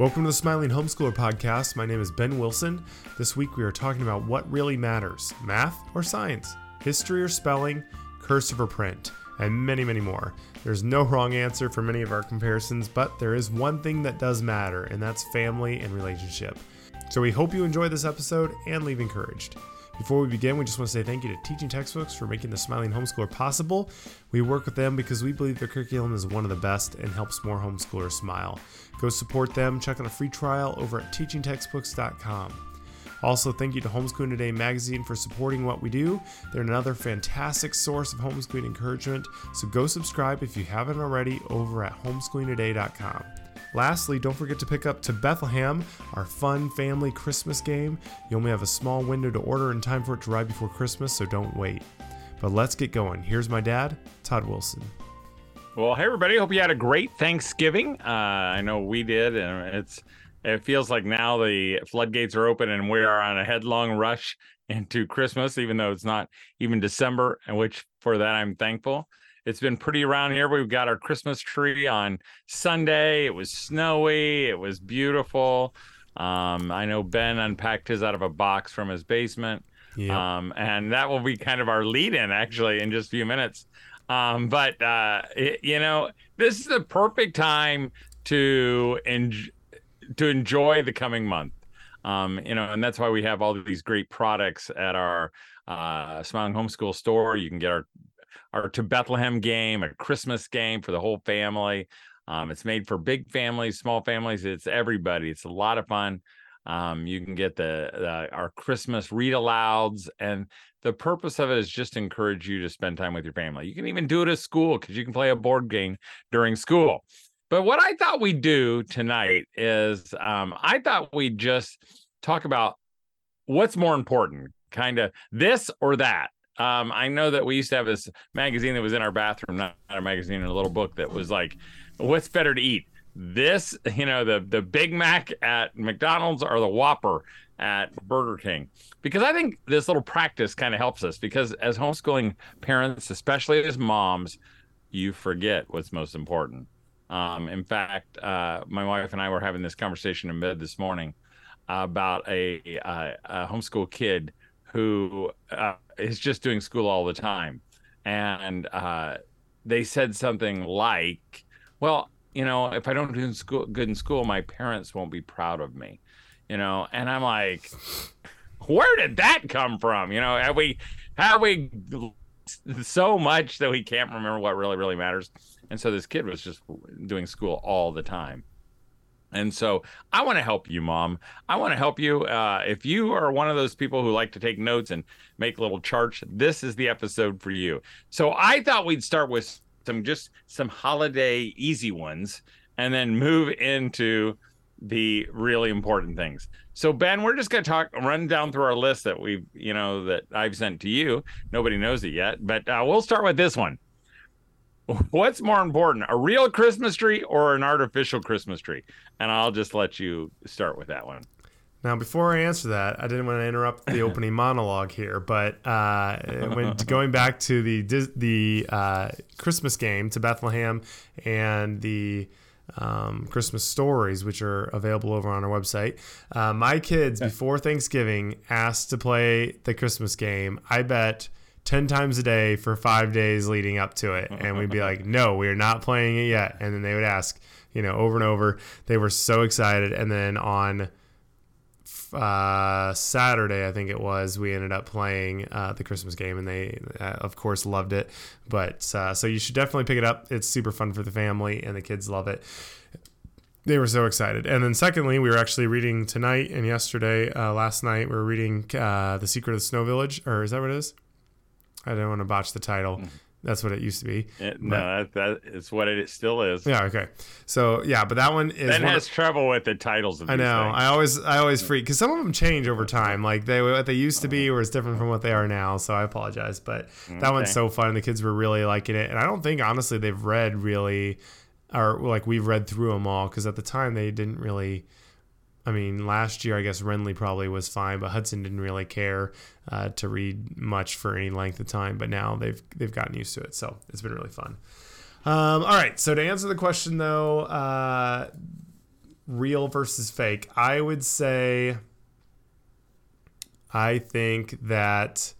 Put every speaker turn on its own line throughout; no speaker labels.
Welcome to the Smiling Homeschooler Podcast. My name is Ben Wilson. This week we are talking about what really matters math or science, history or spelling, cursive or print, and many, many more. There's no wrong answer for many of our comparisons, but there is one thing that does matter, and that's family and relationship. So we hope you enjoy this episode and leave encouraged. Before we begin, we just want to say thank you to Teaching Textbooks for making the Smiling Homeschooler possible. We work with them because we believe their curriculum is one of the best and helps more homeschoolers smile. Go support them, check out a free trial over at teachingtextbooks.com. Also, thank you to Homeschooling Today magazine for supporting what we do. They're another fantastic source of homeschooling encouragement, so go subscribe if you haven't already over at homeschoolingtoday.com. Lastly, don't forget to pick up To Bethlehem, our fun family Christmas game. You only have a small window to order in time for it to arrive before Christmas, so don't wait. But let's get going. Here's my dad, Todd Wilson.
Well, hey everybody! Hope you had a great Thanksgiving. Uh, I know we did, and it's it feels like now the floodgates are open and we are on a headlong rush into Christmas, even though it's not even December, and which for that I'm thankful. It's been pretty around here. We've got our Christmas tree on Sunday. It was snowy. It was beautiful. Um, I know Ben unpacked his out of a box from his basement. Yep. Um, and that will be kind of our lead in actually in just a few minutes. Um, but, uh, it, you know, this is the perfect time to, en- to enjoy the coming month. Um, you know, and that's why we have all these great products at our uh, Smiling Homeschool store. You can get our our to Bethlehem game, a Christmas game for the whole family. Um, it's made for big families, small families. It's everybody. It's a lot of fun. Um, you can get the, the, our Christmas read alouds, and the purpose of it is just encourage you to spend time with your family. You can even do it at school because you can play a board game during school. But what I thought we'd do tonight is um, I thought we'd just talk about what's more important, kind of this or that. Um, I know that we used to have this magazine that was in our bathroom, not a magazine, a little book that was like, "What's better to eat? This, you know, the the Big Mac at McDonald's or the Whopper at Burger King?" Because I think this little practice kind of helps us. Because as homeschooling parents, especially as moms, you forget what's most important. Um, in fact, uh, my wife and I were having this conversation in bed this morning about a, a, a homeschool kid who uh, is just doing school all the time. And uh, they said something like, well, you know, if I don't do school, good in school, my parents won't be proud of me, you know? And I'm like, where did that come from? You know, have we, have we so much that we can't remember what really, really matters? And so this kid was just doing school all the time. And so I want to help you, mom. I want to help you. Uh, if you are one of those people who like to take notes and make little charts, this is the episode for you. So I thought we'd start with some just some holiday easy ones and then move into the really important things. So Ben, we're just going to talk run down through our list that we've, you know, that I've sent to you. Nobody knows it yet, but uh, we'll start with this one. what's more important, a real Christmas tree or an artificial Christmas tree? And I'll just let you start with that one.
Now, before I answer that, I didn't want to interrupt the opening monologue here, but uh, when going back to the the uh, Christmas game to Bethlehem and the um, Christmas stories, which are available over on our website, uh, my kids before Thanksgiving asked to play the Christmas game. I bet 10 times a day for five days leading up to it. And we'd be like, no, we are not playing it yet. And then they would ask, you know, over and over. They were so excited. And then on uh, Saturday, I think it was, we ended up playing uh, the Christmas game, and they, uh, of course, loved it. But uh, so you should definitely pick it up. It's super fun for the family, and the kids love it. They were so excited. And then, secondly, we were actually reading tonight and yesterday, uh, last night, we were reading The Secret of the Snow Village, or is that what it is? I don't want to botch the title. That's what it used to be.
Eh, it, no, that, that is what it still is.
Yeah. Okay. So yeah, but that one is.
Ben
has
of, trouble with the titles.
I know.
Things.
I always, I always freak because some of them change over time. Like they, what they used to be, oh. was different from what they are now. So I apologize, but that okay. one's so fun. The kids were really liking it, and I don't think honestly they've read really, or like we've read through them all because at the time they didn't really I mean, last year I guess Renly probably was fine, but Hudson didn't really care uh, to read much for any length of time. But now they've they've gotten used to it, so it's been really fun. Um, all right, so to answer the question though, uh, real versus fake, I would say I think that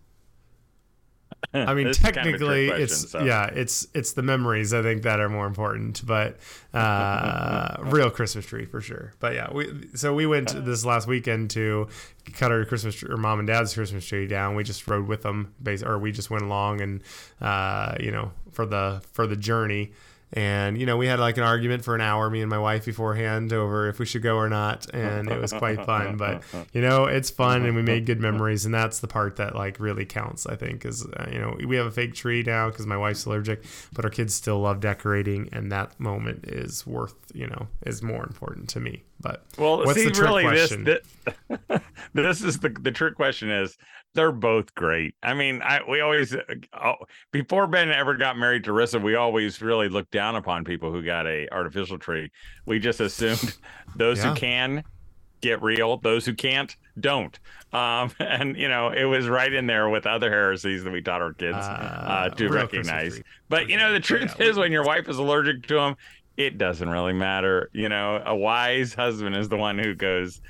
I mean, technically, kind of question, it's so. yeah, it's it's the memories I think that are more important, but uh, real Christmas tree for sure. But yeah, we so we went this last weekend to cut our Christmas tree, or mom and dad's Christmas tree down. We just rode with them, or we just went along and uh, you know for the for the journey. And you know, we had like an argument for an hour, me and my wife beforehand, over if we should go or not, and it was quite fun. But you know, it's fun, and we made good memories, and that's the part that like really counts. I think is uh, you know we have a fake tree now because my wife's allergic, but our kids still love decorating, and that moment is worth you know is more important to me. But
well, what's see, the trick really, question? This, this, this is the the trick question is they're both great. I mean, I we always uh, oh, before Ben ever got married to Rissa, we always really looked down upon people who got a artificial tree. We just assumed those yeah. who can get real, those who can't don't. Um, and you know, it was right in there with other heresies that we taught our kids uh, uh, to recognize. But you know, the truth yeah, is, when your wife is allergic to them, it doesn't really matter. You know, a wise husband is the one who goes,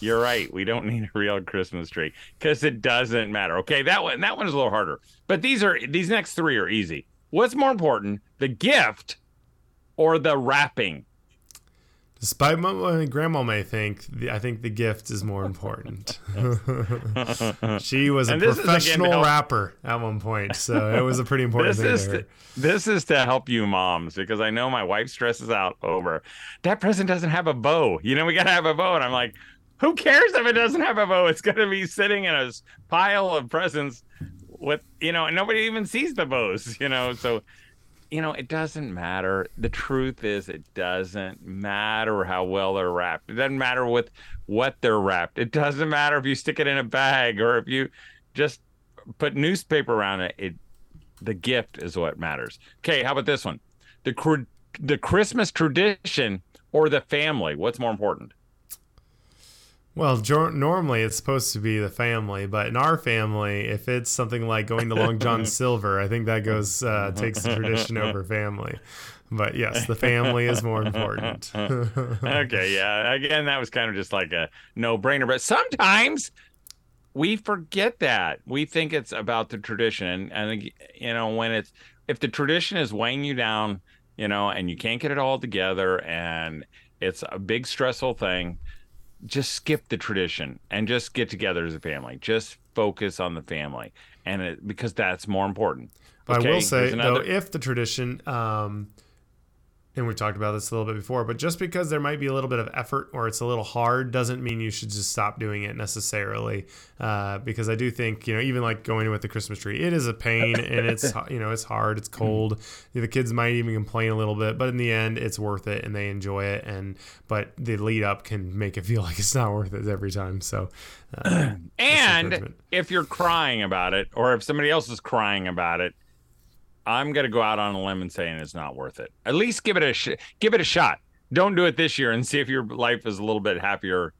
you're right. We don't need a real Christmas tree because it doesn't matter. Okay, that one that one is a little harder. But these are these next three are easy. What's more important, the gift or the wrapping?
Despite what my grandma may think, the, I think the gift is more important. she was a professional help, wrapper at one point, so it was a pretty important this thing
is
to.
To, this is to help you moms because I know my wife stresses out over that present doesn't have a bow. You know, we gotta have a bow, and I'm like, who cares if it doesn't have a bow? It's going to be sitting in a pile of presents with, you know, and nobody even sees the bows, you know. So, you know, it doesn't matter. The truth is, it doesn't matter how well they're wrapped. It doesn't matter with what they're wrapped. It doesn't matter if you stick it in a bag or if you just put newspaper around it. It the gift is what matters. Okay, how about this one? The the Christmas tradition or the family? What's more important?
Well, normally it's supposed to be the family, but in our family, if it's something like going to Long John Silver, I think that goes uh, takes the tradition over family. But yes, the family is more important.
okay, yeah. Again, that was kind of just like a no-brainer, but sometimes we forget that. We think it's about the tradition, and you know when it's if the tradition is weighing you down, you know, and you can't get it all together, and it's a big stressful thing just skip the tradition and just get together as a family. Just focus on the family, and it, because that's more important.
Okay, I will say another... though, if the tradition um, and we talked about this a little bit before, but just because there might be a little bit of effort or it's a little hard doesn't mean you should just stop doing it necessarily. Uh, because I do think, you know, even like going with the Christmas tree, it is a pain and it's, you know, it's hard, it's cold. The kids might even complain a little bit, but in the end, it's worth it and they enjoy it. And, but the lead up can make it feel like it's not worth it every time. So,
uh, and if you're crying about it or if somebody else is crying about it, I'm gonna go out on a limb and saying it's not worth it. At least give it a sh- give it a shot. Don't do it this year and see if your life is a little bit happier,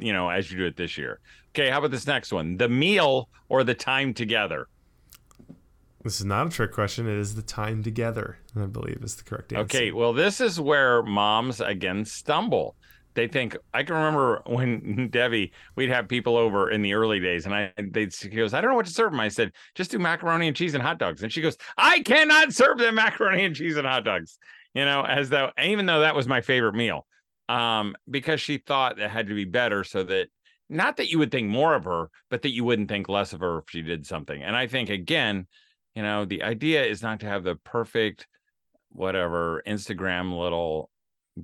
you know, as you do it this year. Okay, how about this next one? The meal or the time together?
This is not a trick question. It is the time together, I believe is the correct answer.
Okay, well, this is where moms again stumble they think I can remember when Debbie we'd have people over in the early days, and I they she goes, I don't know what to serve them. I said, just do macaroni and cheese and hot dogs, and she goes, I cannot serve them macaroni and cheese and hot dogs. You know, as though even though that was my favorite meal, um, because she thought it had to be better, so that not that you would think more of her, but that you wouldn't think less of her if she did something. And I think again, you know, the idea is not to have the perfect whatever Instagram little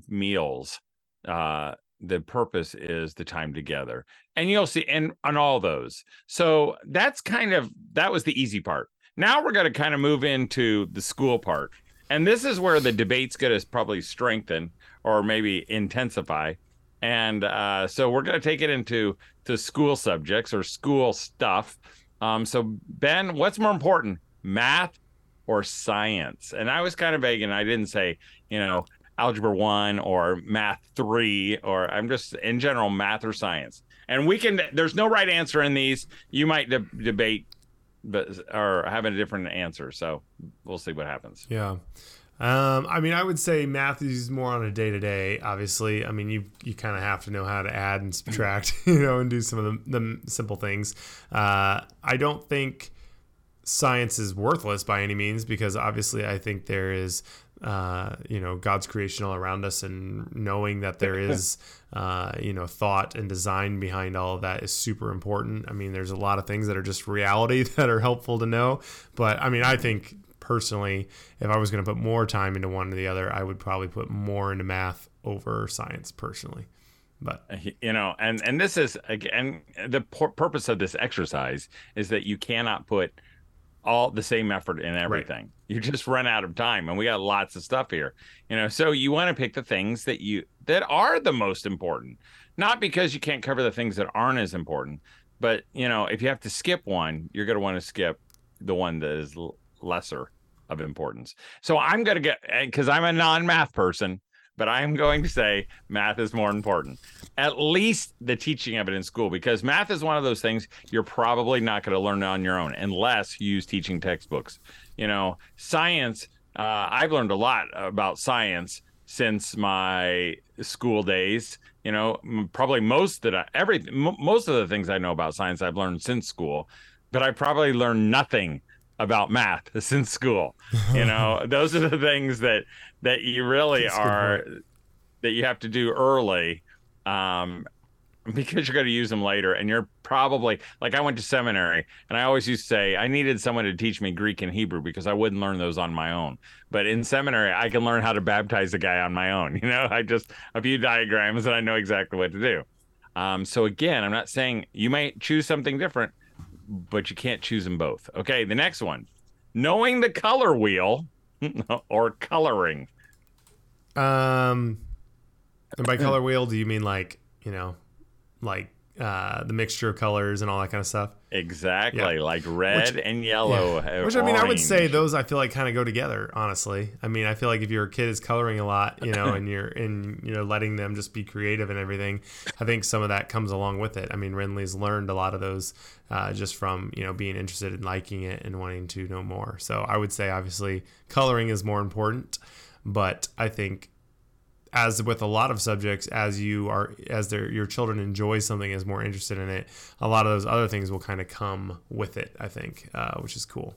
meals uh, the purpose is the time together. And you'll see and on all those. So that's kind of that was the easy part. Now we're going to kind of move into the school part. And this is where the debate's going to probably strengthen or maybe intensify. And uh, so we're going to take it into to school subjects or school stuff. Um, so ben what's more important math or science? And i was kind of vague and i didn't say you know algebra one or math three, or I'm just in general math or science. And we can, there's no right answer in these. You might de- debate but or having a different answer. So we'll see what happens.
Yeah. Um, I mean, I would say math is more on a day to day. Obviously, I mean, you you kind of have to know how to add and subtract, you know, and do some of the, the simple things. Uh, I don't think science is worthless by any means because obviously I think there is uh, you know God's creation all around us, and knowing that there is uh, you know thought and design behind all of that is super important. I mean, there's a lot of things that are just reality that are helpful to know, but I mean, I think personally, if I was going to put more time into one or the other, I would probably put more into math over science personally. But
uh, you know, and and this is again the purpose of this exercise is that you cannot put all the same effort in everything. Right. You just run out of time, and we got lots of stuff here. You know, so you want to pick the things that you that are the most important, not because you can't cover the things that aren't as important, but you know, if you have to skip one, you're going to want to skip the one that is lesser of importance. So I'm going to get because I'm a non-math person, but I'm going to say math is more important. At least the teaching of it in school, because math is one of those things you're probably not going to learn on your own unless you use teaching textbooks. You know, science. Uh, I've learned a lot about science since my school days. You know, probably most that I, every m- most of the things I know about science I've learned since school, but I probably learned nothing about math since school. You know, those are the things that that you really That's are that you have to do early. Um, because you're going to use them later and you're probably like I went to seminary and I always used to say I needed someone to teach me Greek and Hebrew because I wouldn't learn those on my own. But in seminary I can learn how to baptize a guy on my own. You know, I just a few diagrams and I know exactly what to do. Um, so again, I'm not saying you might choose something different, but you can't choose them both. Okay, the next one. Knowing the color wheel or coloring.
Um and by color wheel do you mean like, you know, like uh, the mixture of colors and all that kind of stuff.
Exactly, yeah. like red which, and yellow.
Yeah. Which I mean, I would say those I feel like kind of go together. Honestly, I mean, I feel like if your kid is coloring a lot, you know, and you're in, you know, letting them just be creative and everything, I think some of that comes along with it. I mean, Renly's learned a lot of those uh, just from you know being interested in liking it and wanting to know more. So I would say obviously coloring is more important, but I think as with a lot of subjects, as you are, as their your children enjoy something, is more interested in it, a lot of those other things will kind of come with it. I think, uh, which is cool.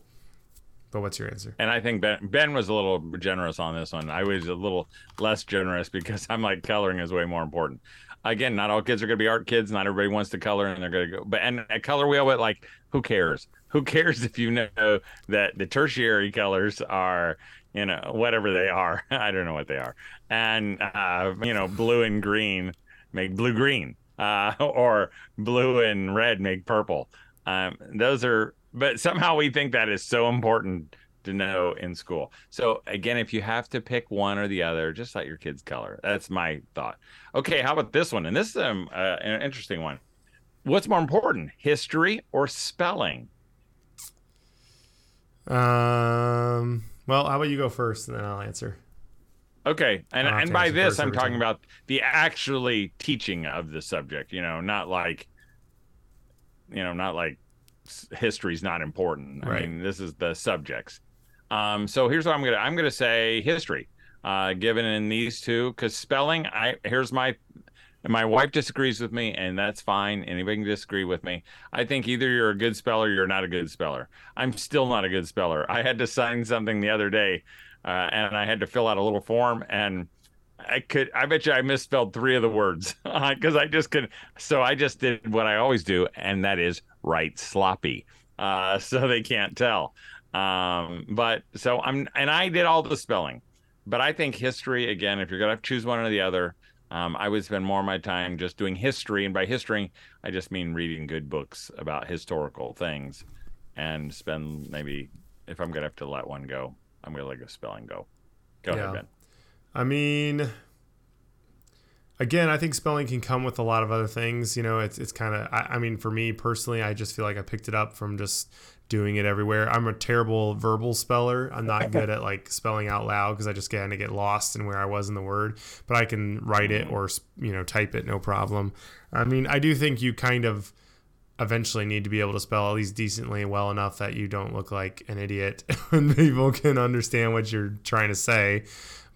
But what's your answer?
And I think Ben Ben was a little generous on this one. I was a little less generous because I'm like coloring is way more important. Again, not all kids are going to be art kids. Not everybody wants to color, and they're going to go. But and a color wheel, but like, who cares? Who cares if you know that the tertiary colors are you know, whatever they are. I don't know what they are. And, uh, you know, blue and green make blue green, uh, or blue and red make purple. Um, those are, but somehow we think that is so important to know in school. So again, if you have to pick one or the other, just let your kids color. That's my thought. Okay, how about this one? And this is um, uh, an interesting one. What's more important, history or spelling?
Um, well, how about you go first, and then I'll answer.
Okay, and and by this I'm talking time. about the actually teaching of the subject. You know, not like, you know, not like history's not important. I mean, this is the subjects. Um, so here's what I'm gonna I'm gonna say history. Uh, given in these two, because spelling, I here's my and my wife disagrees with me, and that's fine. Anybody can disagree with me. I think either you're a good speller, or you're not a good speller. I'm still not a good speller. I had to sign something the other day, uh, and I had to fill out a little form, and I could. I bet you I misspelled three of the words because I just could. So I just did what I always do, and that is write sloppy, uh, so they can't tell. Um, but so I'm, and I did all the spelling. But I think history again. If you're gonna choose one or the other um, I would spend more of my time just doing history, and by history, I just mean reading good books about historical things, and spend maybe if I'm gonna have to let one go, I'm gonna let go spelling go. Go yeah. ahead, Ben.
I mean, again, I think spelling can come with a lot of other things. You know, it's it's kind of. I, I, mean, for me personally, I just feel like I picked it up from just doing it everywhere. I'm a terrible verbal speller. I'm not good at like spelling out loud because I just kind of get lost in where I was in the word. But I can write it mm-hmm. or you know type it no problem. I mean, I do think you kind of eventually need to be able to spell at least decently well enough that you don't look like an idiot and people can understand what you're trying to say.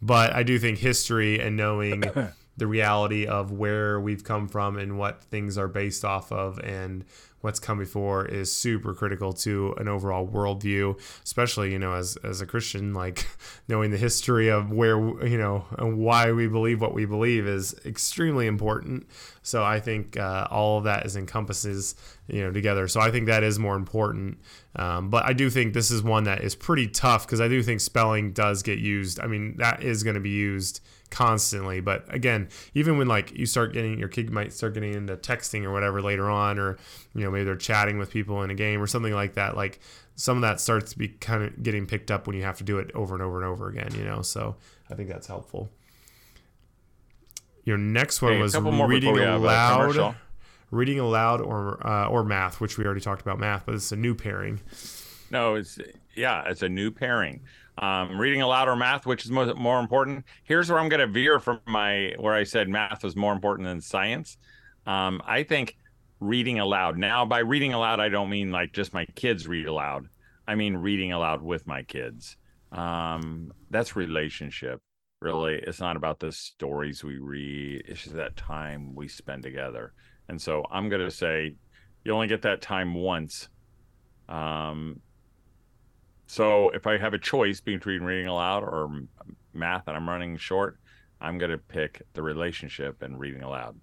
But I do think history and knowing the reality of where we've come from and what things are based off of and what's come before is super critical to an overall worldview, especially, you know, as, as a Christian, like knowing the history of where, you know, and why we believe what we believe is extremely important. So I think uh, all of that is encompasses, you know, together. So I think that is more important. Um, but I do think this is one that is pretty tough because I do think spelling does get used. I mean, that is going to be used constantly. But again, even when like you start getting your kid might start getting into texting or whatever later on, or you know maybe they're chatting with people in a game or something like that. Like some of that starts to be kind of getting picked up when you have to do it over and over and over again. You know, so I think that's helpful. Your next one was reading aloud. Reading aloud or uh, or math, which we already talked about math, but it's a new pairing.
No, it's yeah, it's a new pairing um, reading aloud or math, which is more, more important. Here's where I'm going to veer from my where I said math was more important than science. Um, I think reading aloud. Now, by reading aloud, I don't mean like just my kids read aloud. I mean reading aloud with my kids. Um, that's relationship. Really, it's not about the stories we read. It's just that time we spend together. And so I'm going to say, you only get that time once. Um, so if I have a choice between reading aloud or math and I'm running short, I'm going to pick the relationship and reading aloud.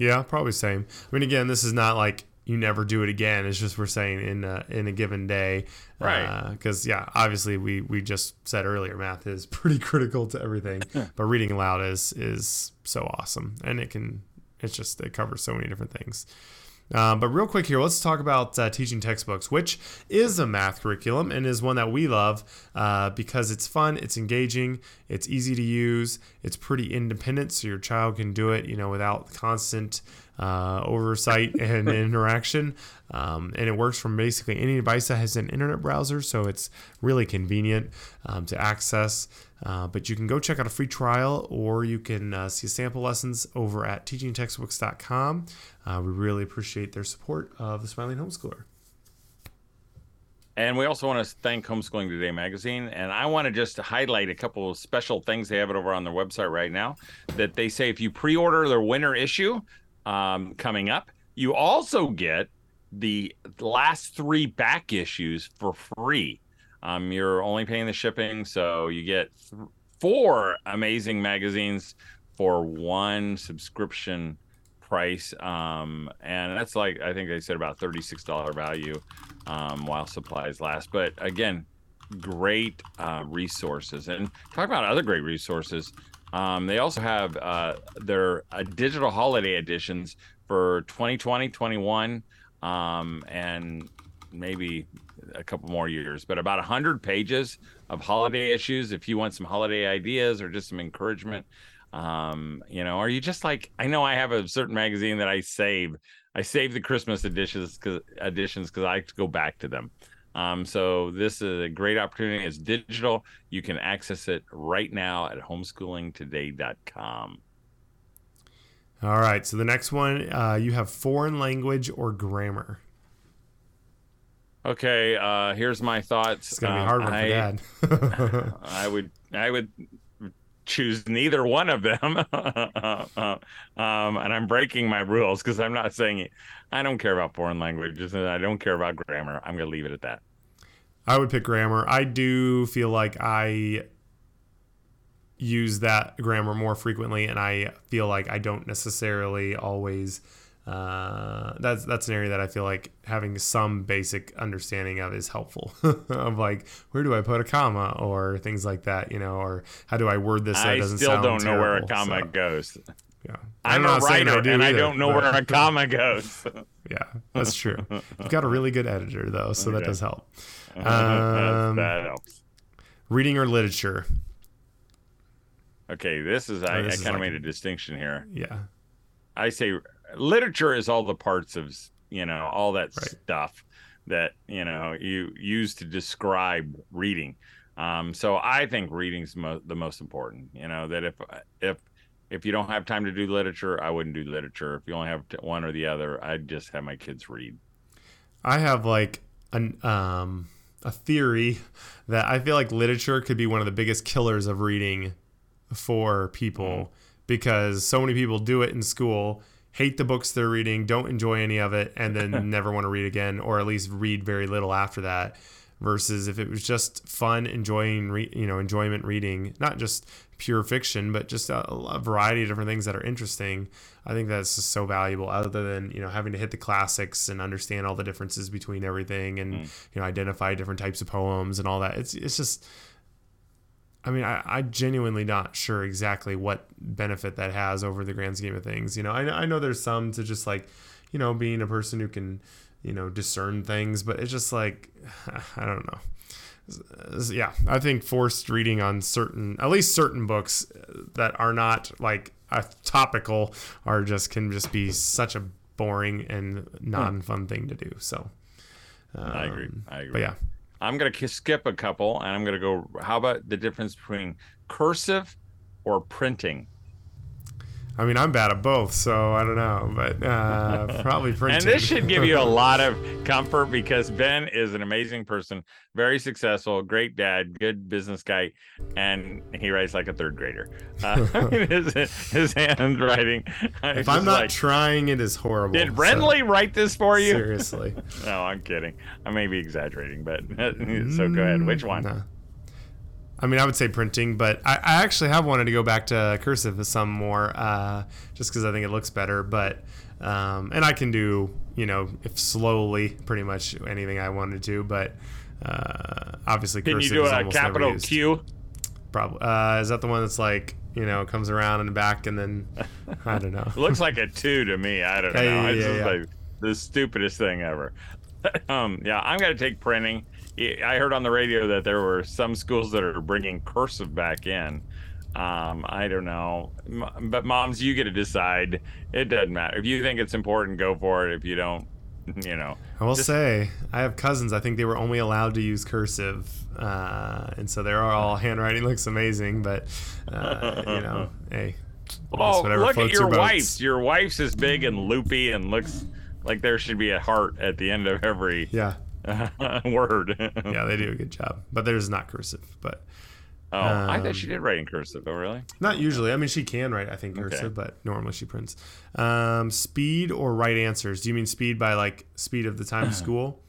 Yeah, probably same. I mean, again, this is not like you never do it again. It's just we're saying in a, in a given day,
right?
Because uh, yeah, obviously we we just said earlier, math is pretty critical to everything, but reading aloud is is so awesome, and it can it's just it covers so many different things. Um, but real quick here, let's talk about uh, teaching textbooks, which is a math curriculum and is one that we love uh, because it's fun, it's engaging, it's easy to use, it's pretty independent, so your child can do it, you know, without constant uh, oversight and interaction. Um, and it works from basically any device that has an internet browser, so it's really convenient um, to access. Uh, but you can go check out a free trial or you can uh, see sample lessons over at teachingtextbooks.com. Uh, we really appreciate their support of the Smiling Homeschooler.
And we also want to thank Homeschooling Today magazine. And I want to just highlight a couple of special things they have it over on their website right now. That they say if you pre order their winter issue um, coming up, you also get the last three back issues for free. Um, you're only paying the shipping, so you get th- four amazing magazines for one subscription price. Um, and that's like I think they said about thirty-six dollar value um, while supplies last. But again, great uh, resources. And talk about other great resources. Um, they also have uh, their uh, digital holiday editions for 2020, 21, um, and maybe a couple more years, but about 100 pages of holiday issues. If you want some holiday ideas or just some encouragement, um, you know, are you just like, I know I have a certain magazine that I save. I save the Christmas editions because editions because I like to go back to them. Um, so this is a great opportunity. It's digital. You can access it right now at homeschoolingtoday.com.
All right. So the next one, uh, you have foreign language or grammar.
Okay, uh, here's my thoughts.
It's gonna be hard one I,
for Dad. I would, I would choose neither one of them, um, and I'm breaking my rules because I'm not saying it. I don't care about foreign languages and I don't care about grammar. I'm gonna leave it at that.
I would pick grammar. I do feel like I use that grammar more frequently, and I feel like I don't necessarily always uh, that's that's an area that I feel like having some basic understanding of is helpful. of like where do I put a comma or things like that, you know, or how do I word this so
I still
don't
know where a comma so, goes. Yeah, I'm, I'm a writer I and either, I don't know but, where a comma goes.
yeah, that's true. You've got a really good editor though, so okay. that does help.
Um, that helps.
Reading or literature.
Okay, this is oh, I, I kind of like, made a distinction here.
Yeah.
I say literature is all the parts of you know all that right. stuff that you know you use to describe reading um, so i think reading's mo- the most important you know that if if if you don't have time to do literature, I wouldn't do literature. If you only have one or the other, I'd just have my kids read.
I have like an um a theory that I feel like literature could be one of the biggest killers of reading for people mm. because so many people do it in school, hate the books they're reading, don't enjoy any of it, and then never want to read again, or at least read very little after that versus if it was just fun enjoying re- you know enjoyment reading not just pure fiction but just a, a, variety of different things that are interesting i think that's just so valuable other than you know having to hit the classics and understand all the differences between everything and mm. you know identify different types of poems and all that it's it's just I mean, I, I genuinely not sure exactly what benefit that has over the grand scheme of things. You know, I, I know there's some to just like, you know, being a person who can, you know discern things but it's just like i don't know. Yeah i think forced reading on certain at least certain books that are not like a topical are just can just be such a boring and non-fun thing to do so
um, i agree. i agree.
but yeah
i'm gonna skip a couple and i'm gonna go how about the difference between cursive or printing
I mean, I'm bad at both, so I don't know, but uh, probably printing.
and this should give you a lot of comfort because Ben is an amazing person, very successful, great dad, good business guy, and he writes like a third grader. Uh, his, his handwriting.
If I'm not like, trying, it is horrible.
Did Renly so. write this for you?
Seriously.
no, I'm kidding. I may be exaggerating, but so go ahead. Which one? No.
I mean, I would say printing, but I, I actually have wanted to go back to cursive some more, uh, just because I think it looks better. But um, and I can do, you know, if slowly, pretty much anything I wanted to. But uh, obviously,
can you do a capital Q?
Probably. Uh, is that the one that's like you know comes around in the back and then I don't know.
looks like a two to me. I don't know. Yeah, yeah, it's yeah, like the stupidest thing ever. um, yeah, I'm gonna take printing. I heard on the radio that there were some schools that are bringing cursive back in. Um, I don't know, but moms, you get to decide. It doesn't matter if you think it's important, go for it. If you don't, you know.
I will just... say, I have cousins. I think they were only allowed to use cursive, uh, and so their all handwriting looks amazing. But uh, you know, hey.
Oh, look at your, your wife's. Your wife's is big and loopy and looks like there should be a heart at the end of every
yeah
word.
yeah, they do a good job, but theirs is not cursive. But
oh, um, I thought she did write in cursive. Oh, really?
Not usually. I mean, she can write, I think, cursive, okay. but normally she prints. Um, speed or right answers? Do you mean speed by like speed of the time school?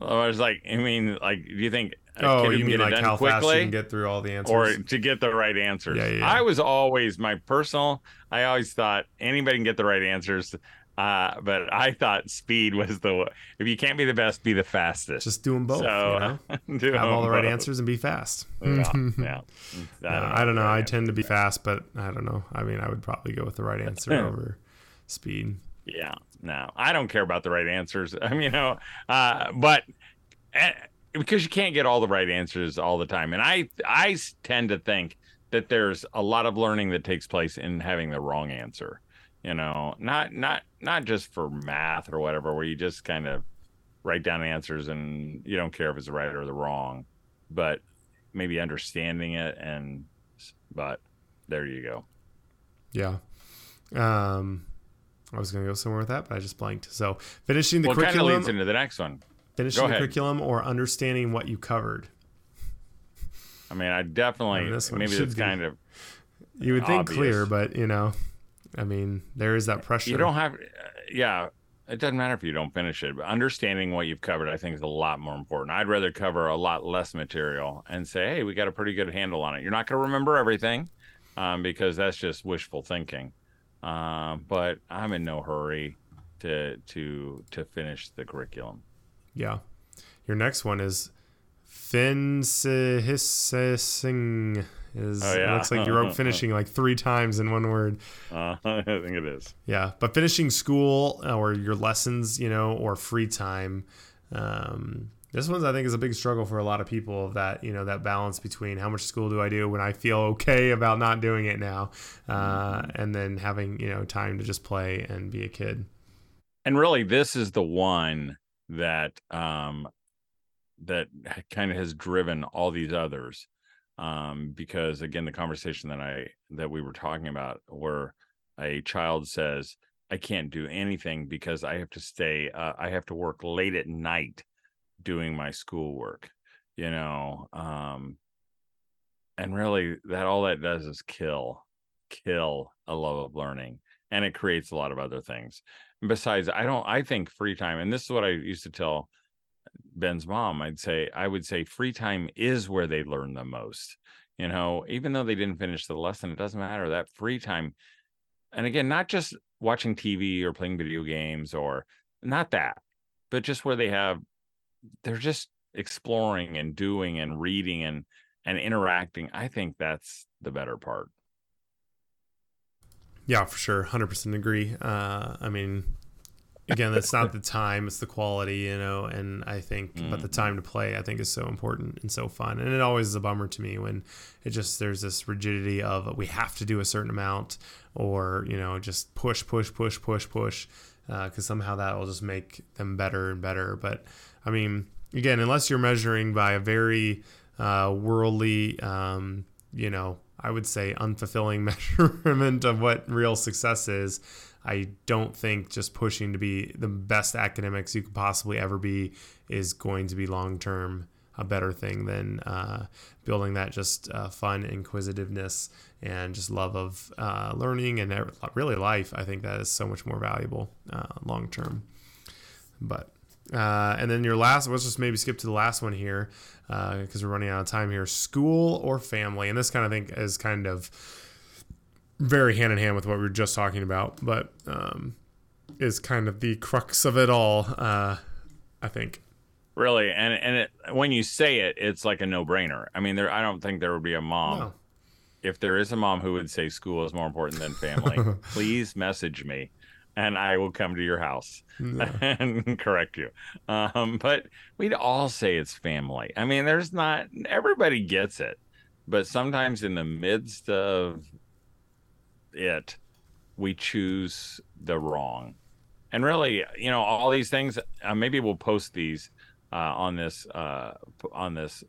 Oh, I was like, I mean, like, do you think?
Oh, you mean like how quickly, fast you can get through all the answers,
or to get the right answers? Yeah, yeah. I was always my personal. I always thought anybody can get the right answers. Uh, but I thought speed was the if you can't be the best, be the fastest.
Just do them both. So, you know? have all the right both. answers and be fast.
Yeah, yeah.
I, no, I don't know. I tend to be fast, but I don't know. I mean, I would probably go with the right answer over speed.
Yeah, no, I don't care about the right answers. I mean, you know, uh, but uh, because you can't get all the right answers all the time, and I I tend to think that there's a lot of learning that takes place in having the wrong answer you know not not not just for math or whatever where you just kind of write down answers and you don't care if it's the right or the wrong but maybe understanding it and but there you go.
Yeah. Um i was gonna go somewhere with that but i just blanked. So finishing the
well,
curriculum
kind of leads into the next one.
Finishing the curriculum or understanding what you covered?
I mean i definitely maybe it's kind of
you would think obvious. clear but you know I mean, there is that pressure.
You don't have, uh, yeah. It doesn't matter if you don't finish it, but understanding what you've covered, I think, is a lot more important. I'd rather cover a lot less material and say, "Hey, we got a pretty good handle on it." You're not going to remember everything, um, because that's just wishful thinking. Uh, but I'm in no hurry to to to finish the curriculum.
Yeah, your next one is Finsissing is oh, yeah. it looks like you wrote finishing like three times in one word.
Uh, I think it is.
Yeah, but finishing school or your lessons, you know, or free time. Um, this one's I think is a big struggle for a lot of people. That you know that balance between how much school do I do when I feel okay about not doing it now, uh, and then having you know time to just play and be a kid.
And really, this is the one that um, that kind of has driven all these others um, because again, the conversation that I that we were talking about, where a child says, "I can't do anything because I have to stay, uh, I have to work late at night doing my schoolwork," you know, um, and really, that all that does is kill, kill a love of learning, and it creates a lot of other things. And besides, I don't, I think free time, and this is what I used to tell Ben's mom, I'd say I would say free time is where they learn the most. You know, even though they didn't finish the lesson, it doesn't matter. That free time, and again, not just watching TV or playing video games or not that, but just where they have they're just exploring and doing and reading and and interacting. I think that's the better part.
Yeah, for sure. 100% agree. Uh, I mean, again, that's not the time, it's the quality, you know. And I think, mm. but the time to play, I think, is so important and so fun. And it always is a bummer to me when it just there's this rigidity of we have to do a certain amount, or you know, just push, push, push, push, push, because uh, somehow that will just make them better and better. But I mean, again, unless you're measuring by a very uh, worldly, um, you know, I would say unfulfilling measurement of what real success is. I don't think just pushing to be the best academics you could possibly ever be is going to be long term a better thing than uh, building that just uh, fun inquisitiveness and just love of uh, learning and really life. I think that is so much more valuable uh, long term. But uh, and then your last, let's just maybe skip to the last one here because uh, we're running out of time here. School or family, and this kind of thing is kind of very hand in hand with what we were just talking about, but um, is kind of the crux of it all. Uh, I think.
Really, and and it, when you say it, it's like a no brainer. I mean, there. I don't think there would be a mom. No. If there is a mom who would say school is more important than family, please message me, and I will come to your house no. and correct you. Um, but we'd all say it's family. I mean, there's not everybody gets it, but sometimes in the midst of it, we choose the wrong. And really, you know, all these things. Uh, maybe we'll post these uh, on this uh, on this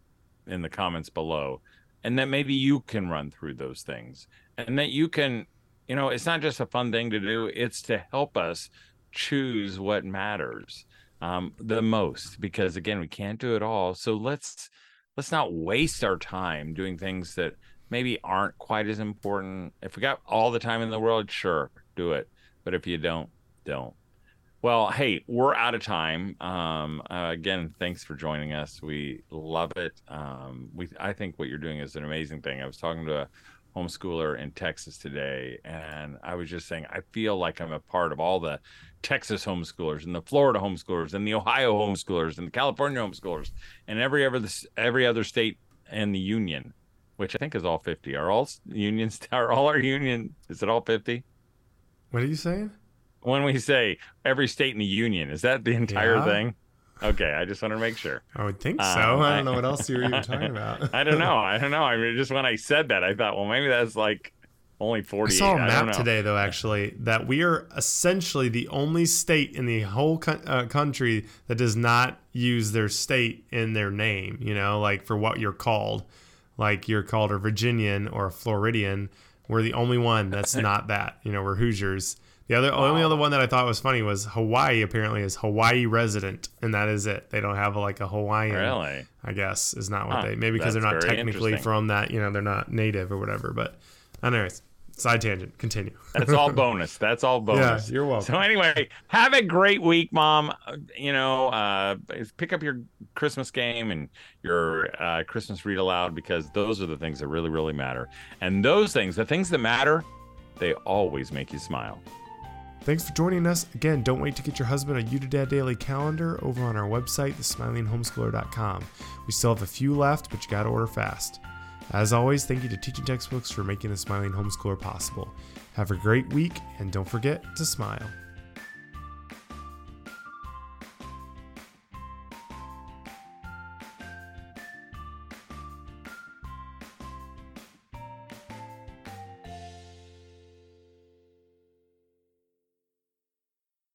in the comments below, and that maybe you can run through those things, and that you can, you know, it's not just a fun thing to do; it's to help us choose what matters um, the most. Because again, we can't do it all. So let's let's not waste our time doing things that maybe aren't quite as important. If we got all the time in the world, sure, do it. But if you don't, don't. Well, hey, we're out of time. Um, uh, again, thanks for joining us. We love it. Um, we, I think what you're doing is an amazing thing. I was talking to a homeschooler in Texas today, and I was just saying I feel like I'm a part of all the Texas homeschoolers and the Florida homeschoolers and the Ohio homeschoolers and the California homeschoolers and every ever every other state in the union which I think is all 50. Are all unions, are all our union, is it all 50?
What are you saying?
When we say every state in the union, is that the entire yeah. thing? Okay, I just want to make sure.
I would think so. Um, I don't know what else you were even talking about.
I don't know. I don't know. I mean, just when I said that, I thought, well, maybe that's like only 40.
I saw a map today, though, actually, that we are essentially the only state in the whole co- uh, country that does not use their state in their name, you know, like for what you're called like you're called a Virginian or a Floridian. We're the only one that's not that. You know, we're Hoosiers. The other wow. only other one that I thought was funny was Hawaii. Apparently, is Hawaii resident, and that is it. They don't have a, like a Hawaiian.
Really?
I guess is not what huh. they maybe because they're not technically from that. You know, they're not native or whatever. But, anyways, Side tangent. Continue.
That's all bonus. That's all bonus.
Yeah, you're welcome.
So anyway, have a great week, Mom. You know, uh, pick up your Christmas game and your uh, Christmas read aloud because those are the things that really, really matter. And those things, the things that matter, they always make you smile.
Thanks for joining us. Again, don't wait to get your husband a You to Dad Daily calendar over on our website, thesmilinghomeschooler.com. We still have a few left, but you got to order fast. As always, thank you to Teaching Textbooks for making the Smiling Homeschooler possible. Have a great week, and don't forget to smile.